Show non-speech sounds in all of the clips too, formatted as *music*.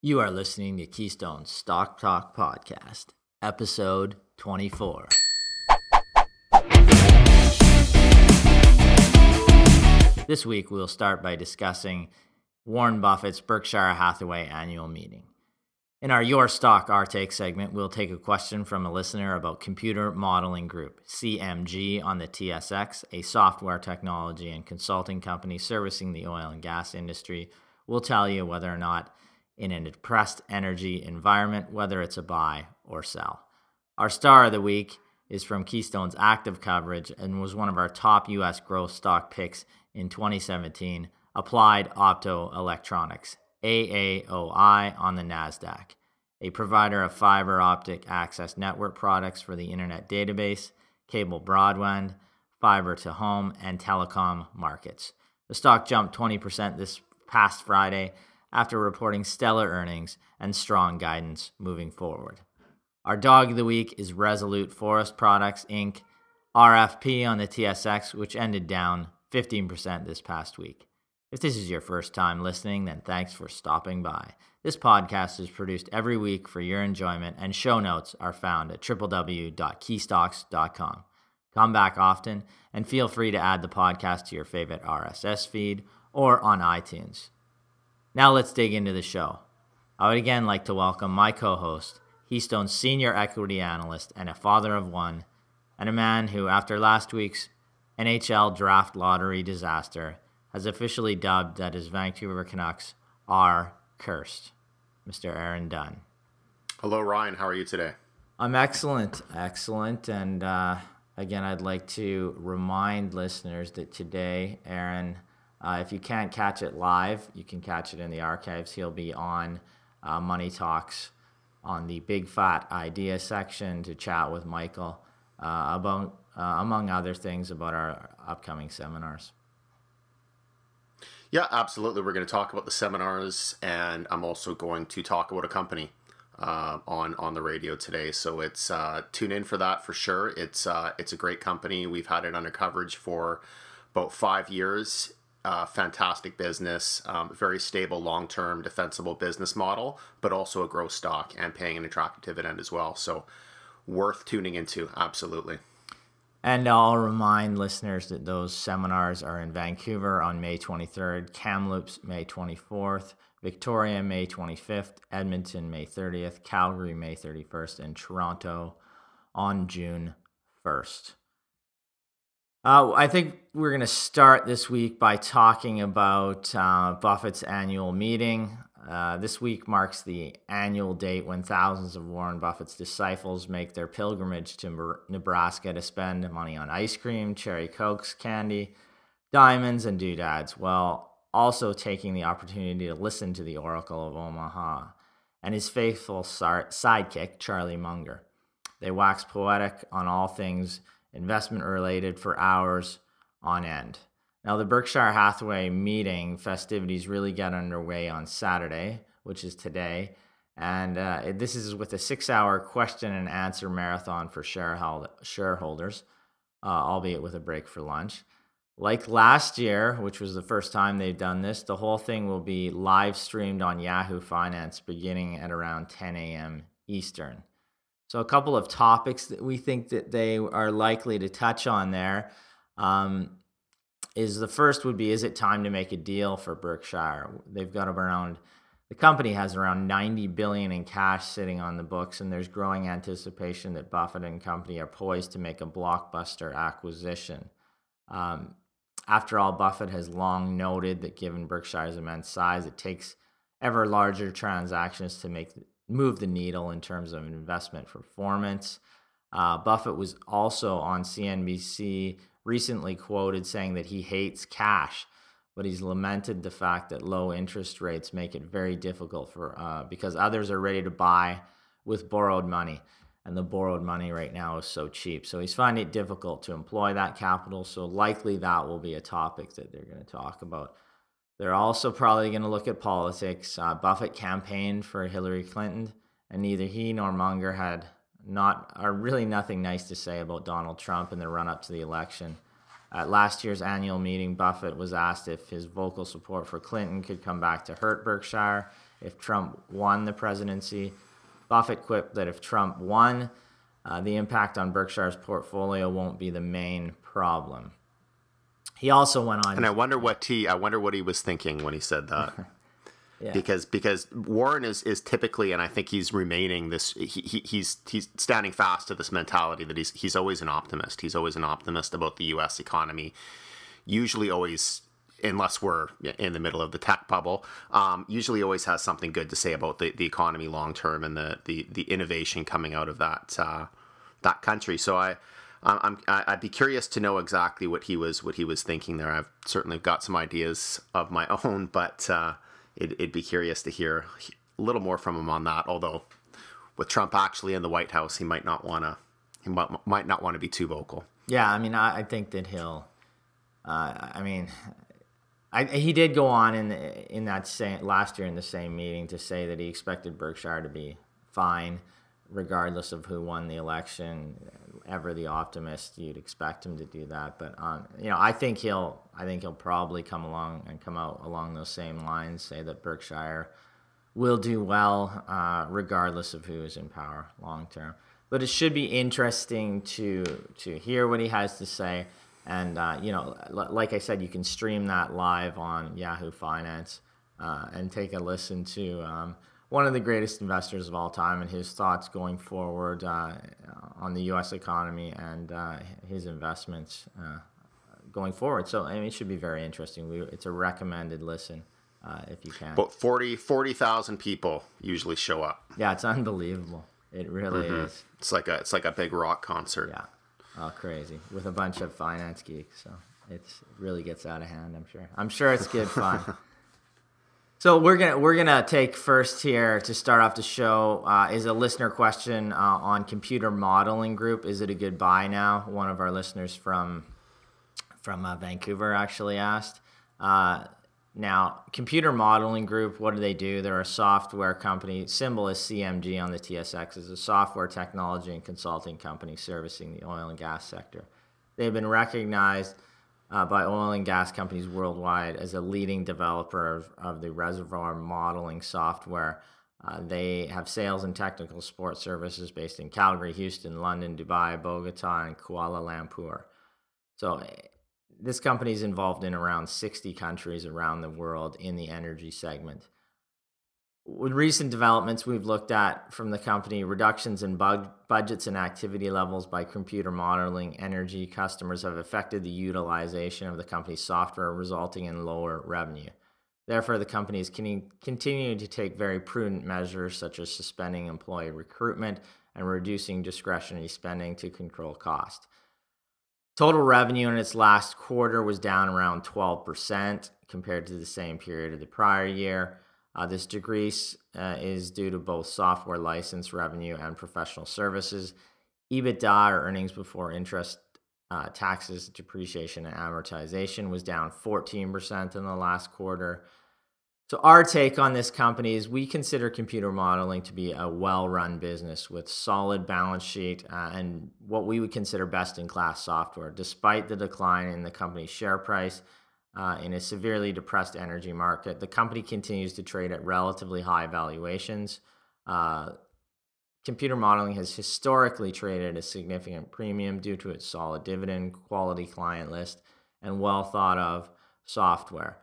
You are listening to Keystone Stock Talk Podcast, episode 24. This week, we'll start by discussing Warren Buffett's Berkshire Hathaway annual meeting. In our Your Stock Our Take segment, we'll take a question from a listener about Computer Modeling Group, CMG, on the TSX, a software technology and consulting company servicing the oil and gas industry. We'll tell you whether or not in a depressed energy environment, whether it's a buy or sell. Our star of the week is from Keystone's active coverage and was one of our top U.S. growth stock picks in 2017, Applied Opto Electronics, AAOI on the NASDAQ, a provider of fiber optic access network products for the internet database, cable broadband, fiber to home, and telecom markets. The stock jumped 20% this past Friday after reporting stellar earnings and strong guidance moving forward. Our dog of the week is Resolute Forest Products Inc., RFP on the TSX, which ended down 15% this past week. If this is your first time listening, then thanks for stopping by. This podcast is produced every week for your enjoyment, and show notes are found at www.keystocks.com. Come back often, and feel free to add the podcast to your favorite RSS feed or on iTunes. Now let's dig into the show. I would again like to welcome my co host, Keystone's senior equity analyst and a father of one, and a man who, after last week's NHL draft lottery disaster, has officially dubbed that his Vancouver Canucks are cursed, Mr. Aaron Dunn. Hello, Ryan. How are you today? I'm excellent, excellent. And uh, again, I'd like to remind listeners that today, Aaron, uh, if you can't catch it live, you can catch it in the archives. He'll be on uh, Money Talks on the Big Fat Idea section to chat with Michael uh, about, uh, among other things, about our upcoming seminars. Yeah, absolutely. We're going to talk about the seminars, and I'm also going to talk about a company uh, on on the radio today. So it's uh, tune in for that for sure. It's it's a great company. We've had it under coverage for about five years. Uh, fantastic business, um, very stable, long term, defensible business model, but also a growth stock and paying an attractive dividend as well. So worth tuning into. Absolutely. And I'll remind listeners that those seminars are in Vancouver on May 23rd, Kamloops May 24th, Victoria May 25th, Edmonton May 30th, Calgary May 31st, and Toronto on June 1st. Uh, I think we're going to start this week by talking about uh, Buffett's annual meeting. Uh, this week marks the annual date when thousands of Warren Buffett's disciples make their pilgrimage to Nebraska to spend money on ice cream, cherry cokes, candy, diamonds, and doodads, while also taking the opportunity to listen to the Oracle of Omaha and his faithful sidekick, Charlie Munger. They wax poetic on all things investment related for hours on end. Now, the Berkshire Hathaway meeting festivities really get underway on Saturday, which is today. And uh, this is with a six hour question and answer marathon for shareholders, uh, albeit with a break for lunch. Like last year, which was the first time they've done this, the whole thing will be live streamed on Yahoo Finance beginning at around 10 a.m. Eastern. So, a couple of topics that we think that they are likely to touch on there. Um, is the first would be is it time to make a deal for Berkshire? They've got around the company has around 90 billion in cash sitting on the books and there's growing anticipation that Buffett and company are poised to make a blockbuster acquisition. Um, after all, Buffett has long noted that given Berkshire's immense size, it takes ever larger transactions to make move the needle in terms of investment performance. Uh, Buffett was also on CNBC recently quoted saying that he hates cash, but he's lamented the fact that low interest rates make it very difficult for uh, because others are ready to buy with borrowed money, and the borrowed money right now is so cheap. So he's finding it difficult to employ that capital. So likely that will be a topic that they're going to talk about. They're also probably going to look at politics. Uh, Buffett campaigned for Hillary Clinton, and neither he nor Munger had not are really nothing nice to say about Donald Trump in the run up to the election. At last year's annual meeting, Buffett was asked if his vocal support for Clinton could come back to hurt Berkshire, if Trump won the presidency. Buffett quipped that if Trump won, uh, the impact on Berkshire's portfolio won't be the main problem. He also went on, and I wonder what he I wonder what he was thinking when he said that. *laughs* Yeah. Because because Warren is, is typically and I think he's remaining this he, he, he's he's standing fast to this mentality that he's he's always an optimist. He's always an optimist about the US economy. Usually always unless we're in the middle of the tech bubble, um, usually always has something good to say about the, the economy long term and the, the, the innovation coming out of that uh, that country. So I, I'm I'd be curious to know exactly what he was what he was thinking there. I've certainly got some ideas of my *laughs* own, but uh, it, it'd be curious to hear a little more from him on that. Although with Trump actually in the White House, he might not want to he might, might not want to be too vocal. Yeah, I mean, I, I think that he'll. Uh, I mean, I, he did go on in in that same last year in the same meeting to say that he expected Berkshire to be fine, regardless of who won the election. Ever the optimist, you'd expect him to do that. But um, you know, I think he'll I think he'll probably come along and come out along those same lines, say that Berkshire will do well, uh, regardless of who is in power long term. But it should be interesting to to hear what he has to say. And uh, you know, l- like I said, you can stream that live on Yahoo Finance uh, and take a listen to um, one of the greatest investors of all time and his thoughts going forward uh, on the U.S. economy and uh, his investments uh, going forward. So I mean, it should be very interesting. We, it's a recommended listen uh, if you can. But 40 40,000 people usually show up. Yeah, it's unbelievable. It really mm-hmm. is. It's like a it's like a big rock concert. Yeah. Oh, crazy! With a bunch of finance geeks, so it's it really gets out of hand. I'm sure. I'm sure it's good fun. *laughs* so we're gonna we're gonna take first here to start off the show uh, is a listener question uh, on computer modeling group. Is it a good buy now? One of our listeners from from uh, Vancouver actually asked. Uh, now, Computer Modeling Group, what do they do? They're a software company. Symbol is CMG on the TSX. is a software technology and consulting company servicing the oil and gas sector. They've been recognized uh, by oil and gas companies worldwide as a leading developer of, of the reservoir modeling software. Uh, they have sales and technical support services based in Calgary, Houston, London, Dubai, Bogota, and Kuala Lumpur. So this company is involved in around 60 countries around the world in the energy segment. With recent developments we've looked at from the company, reductions in bug- budgets and activity levels by computer modeling energy customers have affected the utilization of the company's software, resulting in lower revenue. Therefore, the company is continuing to take very prudent measures such as suspending employee recruitment and reducing discretionary spending to control cost. Total revenue in its last quarter was down around 12% compared to the same period of the prior year. Uh, this decrease uh, is due to both software license revenue and professional services. EBITDA, or earnings before interest, uh, taxes, depreciation, and amortization, was down 14% in the last quarter. So, our take on this company is we consider computer modeling to be a well run business with solid balance sheet uh, and what we would consider best in class software. Despite the decline in the company's share price uh, in a severely depressed energy market, the company continues to trade at relatively high valuations. Uh, computer modeling has historically traded a significant premium due to its solid dividend, quality client list, and well thought of software.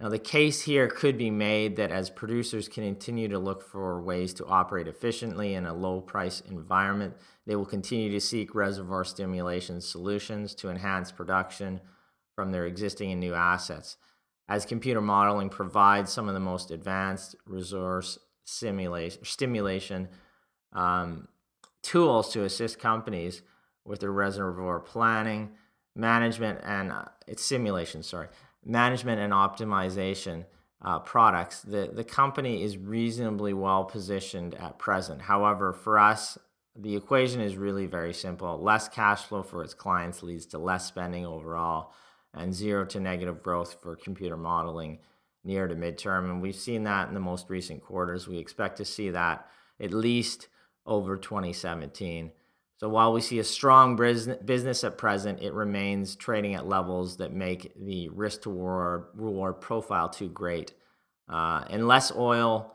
Now, the case here could be made that as producers continue to look for ways to operate efficiently in a low price environment, they will continue to seek reservoir stimulation solutions to enhance production from their existing and new assets. As computer modeling provides some of the most advanced resource simulation, stimulation um, tools to assist companies with their reservoir planning, management, and uh, its simulation, sorry management and optimization uh, products, the, the company is reasonably well positioned at present. However, for us, the equation is really very simple. Less cash flow for its clients leads to less spending overall and zero to negative growth for computer modeling near to midterm. And we've seen that in the most recent quarters. We expect to see that at least over 2017. So while we see a strong business at present, it remains trading at levels that make the risk to reward, profile too great. Uh, unless oil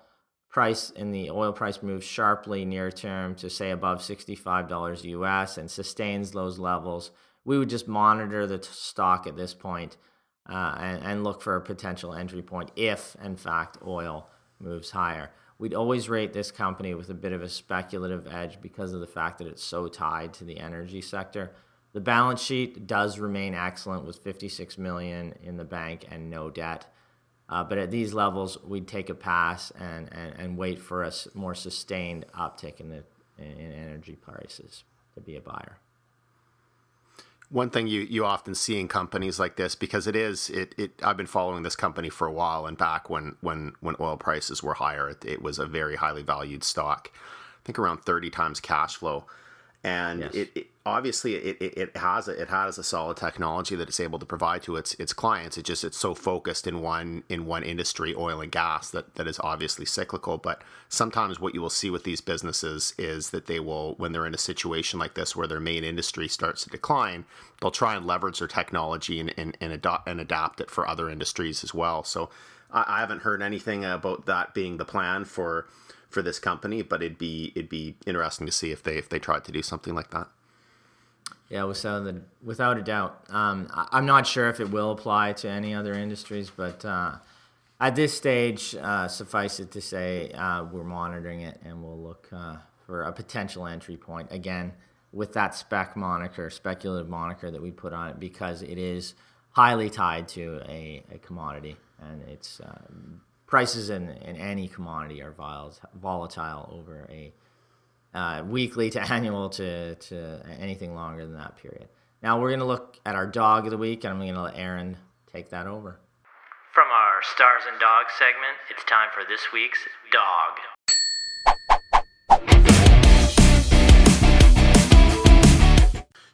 price and the oil price moves sharply near term to say above $65 US and sustains those levels, we would just monitor the t- stock at this point, uh, and, and look for a potential entry point if, in fact, oil moves higher. We'd always rate this company with a bit of a speculative edge because of the fact that it's so tied to the energy sector. The balance sheet does remain excellent with 56 million in the bank and no debt. Uh, but at these levels, we'd take a pass and, and, and wait for a more sustained uptick in the in energy prices to be a buyer one thing you, you often see in companies like this because it is it, it I've been following this company for a while and back when when when oil prices were higher it, it was a very highly valued stock. I think around 30 times cash flow and yes. it, it, obviously it, it, it has a, it has a solid technology that it's able to provide to its its clients. It just it's so focused in one in one industry, oil and gas, that that is obviously cyclical. But sometimes what you will see with these businesses is that they will, when they're in a situation like this where their main industry starts to decline, they'll try and leverage their technology and and, and adopt and adapt it for other industries as well. So I, I haven't heard anything about that being the plan for for this company, but it'd be it'd be interesting to see if they if they tried to do something like that. Yeah, without a, without a doubt. Um, I, am not sure if it will apply to any other industries, but uh, at this stage, uh, suffice it to say, uh, we're monitoring it and we'll look uh, for a potential entry point again with that spec moniker, speculative moniker that we put on it because it is highly tied to a, a commodity and it's uh, prices in, in any commodity are volatile over a uh, weekly to *laughs* annual to, to anything longer than that period. Now we're going to look at our dog of the week, and I'm going to let Aaron take that over. From our Stars and Dogs segment, it's time for this week's dog.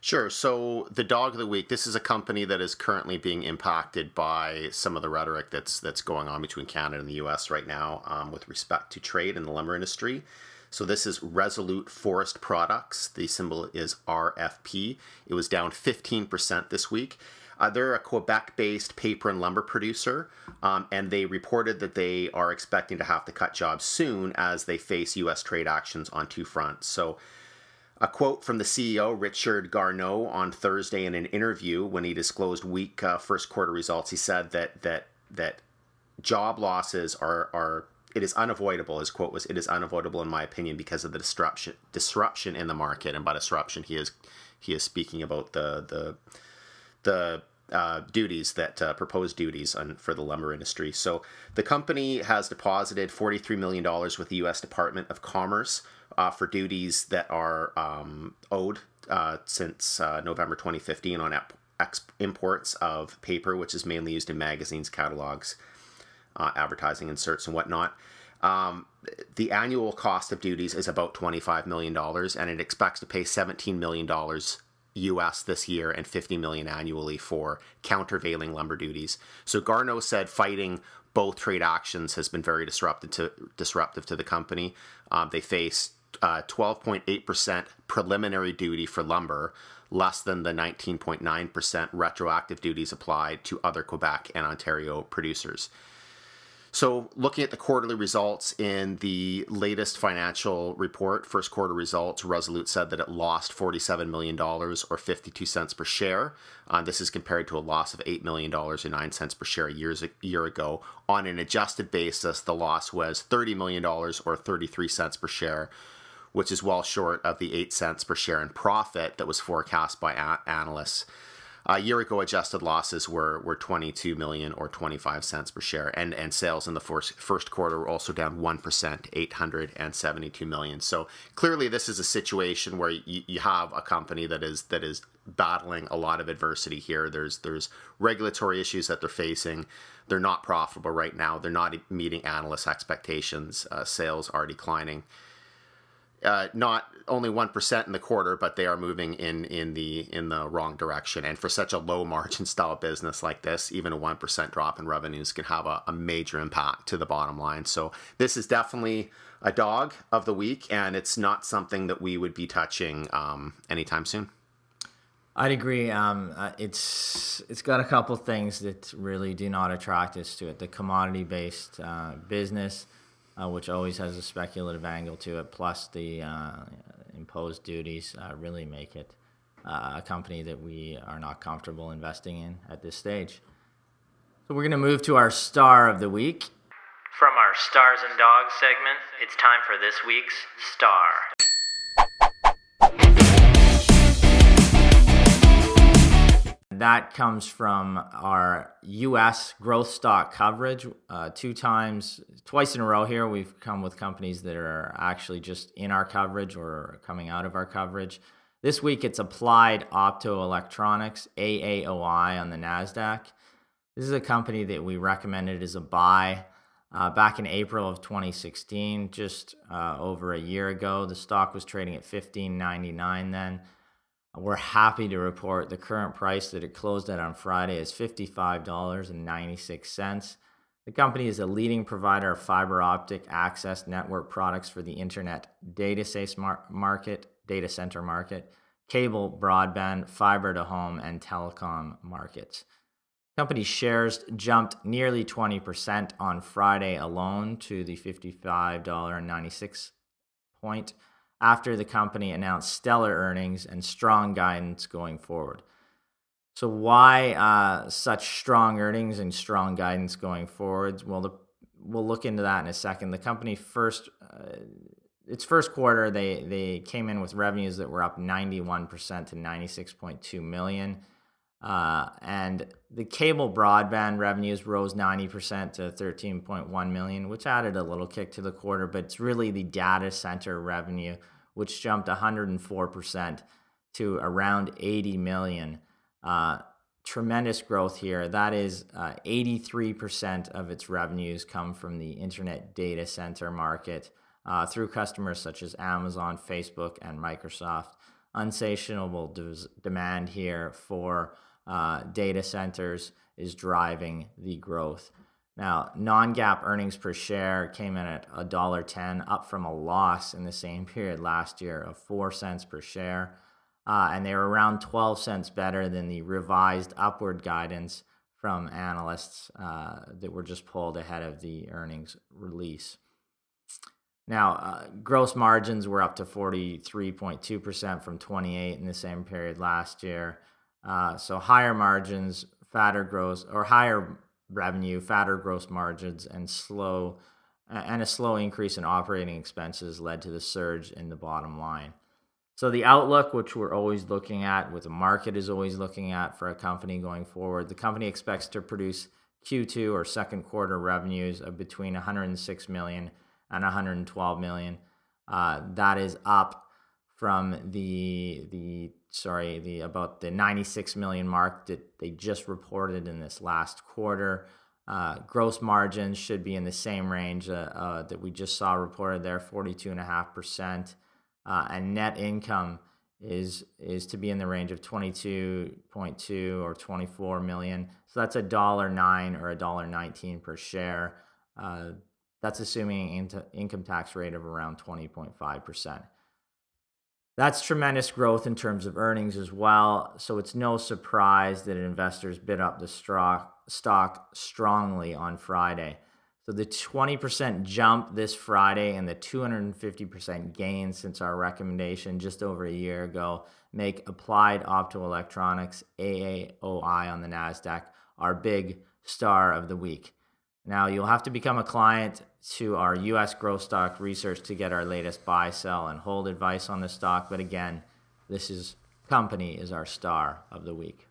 Sure. So the dog of the week. This is a company that is currently being impacted by some of the rhetoric that's that's going on between Canada and the U.S. right now um, with respect to trade in the lumber industry. So this is Resolute Forest Products. The symbol is RFP. It was down 15% this week. Uh, they're a Quebec based paper and lumber producer, um, and they reported that they are expecting to have to cut jobs soon as they face U.S. trade actions on two fronts. So a quote from the CEO, Richard Garneau, on Thursday in an interview when he disclosed weak uh, first quarter results. He said that that that job losses are are it is unavoidable. His quote was, "It is unavoidable in my opinion because of the disruption disruption in the market." And by disruption, he is he is speaking about the the the uh, duties that uh, proposed duties on, for the lumber industry. So the company has deposited $43 million with the U.S. Department of Commerce uh, for duties that are um, owed uh, since uh, November 2015 on ex- imports of paper, which is mainly used in magazines, catalogs, uh, advertising inserts, and whatnot. Um, the annual cost of duties is about $25 million, and it expects to pay $17 million US this year and 50 million annually for countervailing lumber duties. So Garneau said fighting both trade actions has been very disruptive to disruptive to the company. Um, they face uh, 12.8% preliminary duty for lumber, less than the 19.9% retroactive duties applied to other Quebec and Ontario producers. So, looking at the quarterly results in the latest financial report, first quarter results, Resolute said that it lost $47 million or 52 cents per share. Uh, this is compared to a loss of $8 million or 9 cents per share years, a year ago. On an adjusted basis, the loss was $30 million or 33 cents per share, which is well short of the 8 cents per share in profit that was forecast by a- analysts. A year ago, adjusted losses were were 22 million or 25 cents per share, and and sales in the first first quarter were also down one percent, 872 million. So clearly, this is a situation where you, you have a company that is that is battling a lot of adversity here. There's there's regulatory issues that they're facing. They're not profitable right now. They're not meeting analyst expectations. Uh, sales are declining uh, not only one percent in the quarter, but they are moving in in the in the wrong direction. And for such a low margin style business like this, even a one percent drop in revenues can have a, a, major impact to the bottom line. So this is definitely a dog of the week, and it's not something that we would be touching um, anytime soon. I'd agree. Um, uh, it's it's got a couple things that really do not attract us to it. The commodity based uh, business uh, which always has a speculative angle to it, plus the uh, imposed duties, uh, really make it uh, a company that we are not comfortable investing in at this stage. So we're going to move to our star of the week. From our Stars and Dogs segment, it's time for this week's Star. That comes from our U.S. growth stock coverage. Uh, two times, twice in a row here, we've come with companies that are actually just in our coverage or coming out of our coverage. This week, it's Applied Optoelectronics, AAOI, on the NASDAQ. This is a company that we recommended as a buy uh, back in April of 2016, just uh, over a year ago. The stock was trading at 15.99 then. We're happy to report the current price that it closed at on Friday is $55.96. The company is a leading provider of fiber optic access network products for the internet data market, data center market, cable, broadband, fiber to home, and telecom markets. Company shares jumped nearly 20% on Friday alone to the $55.96 point after the company announced stellar earnings and strong guidance going forward. So, why uh, such strong earnings and strong guidance going forward? Well, the, we'll look into that in a second. The company first, uh, its first quarter, they they came in with revenues that were up 91% to 96.2 million. Uh, and the cable broadband revenues rose 90% to 13.1 million, which added a little kick to the quarter, but it's really the data center revenue, which jumped 104% to around 80 million. Uh, tremendous growth here. That is uh, 83% of its revenues come from the internet data center market uh, through customers such as Amazon, Facebook, and Microsoft. Unsatiable demand here for uh, data centers is driving the growth. Now, non GAAP earnings per share came in at $1.10, up from a loss in the same period last year of 4 cents per share. Uh, and they were around 12 cents better than the revised upward guidance from analysts uh, that were just pulled ahead of the earnings release. Now, uh, gross margins were up to 43.2% from 28 in the same period last year. Uh, so higher margins, fatter gross or higher revenue, fatter gross margins, and slow and a slow increase in operating expenses led to the surge in the bottom line. So the outlook, which we're always looking at, what the market is always looking at for a company going forward, the company expects to produce Q2 or second quarter revenues of between 106 million and 112 million. Uh, that is up from the the sorry, the about the 96 million mark that they just reported in this last quarter. Uh, gross margins should be in the same range uh, uh, that we just saw reported there, 42.5%. Uh, and net income is is to be in the range of 22.2 or 24 million. So that's a dollar nine or a dollar 19 per share. Uh, that's assuming in- income tax rate of around 20.5 percent that's tremendous growth in terms of earnings as well. So it's no surprise that investors bid up the stock strongly on Friday. So the 20% jump this Friday and the 250% gain since our recommendation just over a year ago make Applied Optoelectronics AAOI on the NASDAQ our big star of the week. Now, you'll have to become a client to our US growth stock research to get our latest buy, sell, and hold advice on the stock. But again, this is company is our star of the week.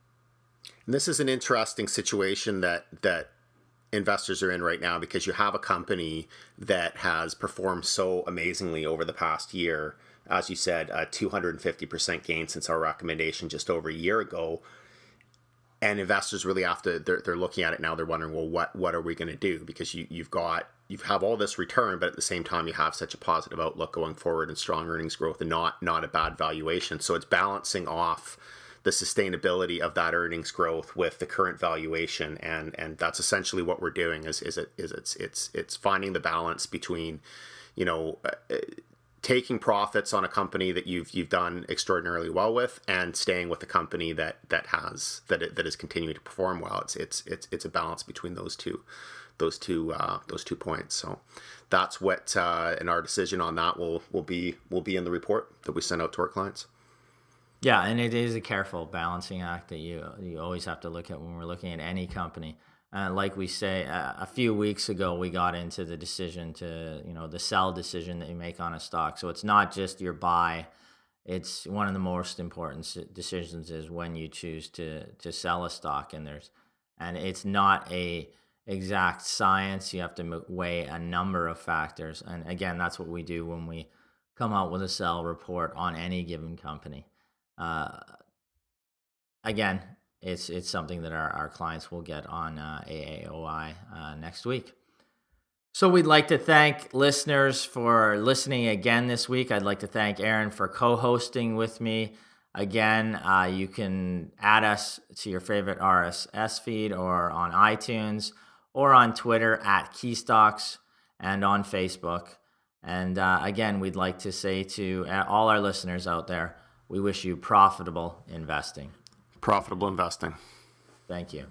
And this is an interesting situation that that investors are in right now because you have a company that has performed so amazingly over the past year. As you said, a 250% gain since our recommendation just over a year ago and investors really have to they're, they're looking at it now they're wondering well what what are we going to do because you, you've got you have all this return but at the same time you have such a positive outlook going forward and strong earnings growth and not not a bad valuation. So it's balancing off the sustainability of that earnings growth with the current valuation. And and that's essentially what we're doing is is it is it's it's it's finding the balance between you know uh, taking profits on a company that you've you've done extraordinarily well with and staying with a company that that has that that is continuing to perform well. It's it's it's it's a balance between those two those two uh, those two points so that's what uh, and our decision on that will will be will be in the report that we send out to our clients. Yeah, and it is a careful balancing act that you you always have to look at when we're looking at any company. Uh, like we say, a few weeks ago, we got into the decision to, you know, the sell decision that you make on a stock. So it's not just your buy. It's one of the most important decisions is when you choose to to sell a stock, and there's, and it's not a exact science. You have to weigh a number of factors, and again, that's what we do when we come out with a sell report on any given company. Uh, again, it's it's something that our, our clients will get on uh, AAOI uh, next week. So we'd like to thank listeners for listening again this week. I'd like to thank Aaron for co-hosting with me. Again, uh, you can add us to your favorite RSS feed or on iTunes or on Twitter at Keystocks and on Facebook. And uh, again, we'd like to say to all our listeners out there, we wish you profitable investing. Profitable investing. Thank you.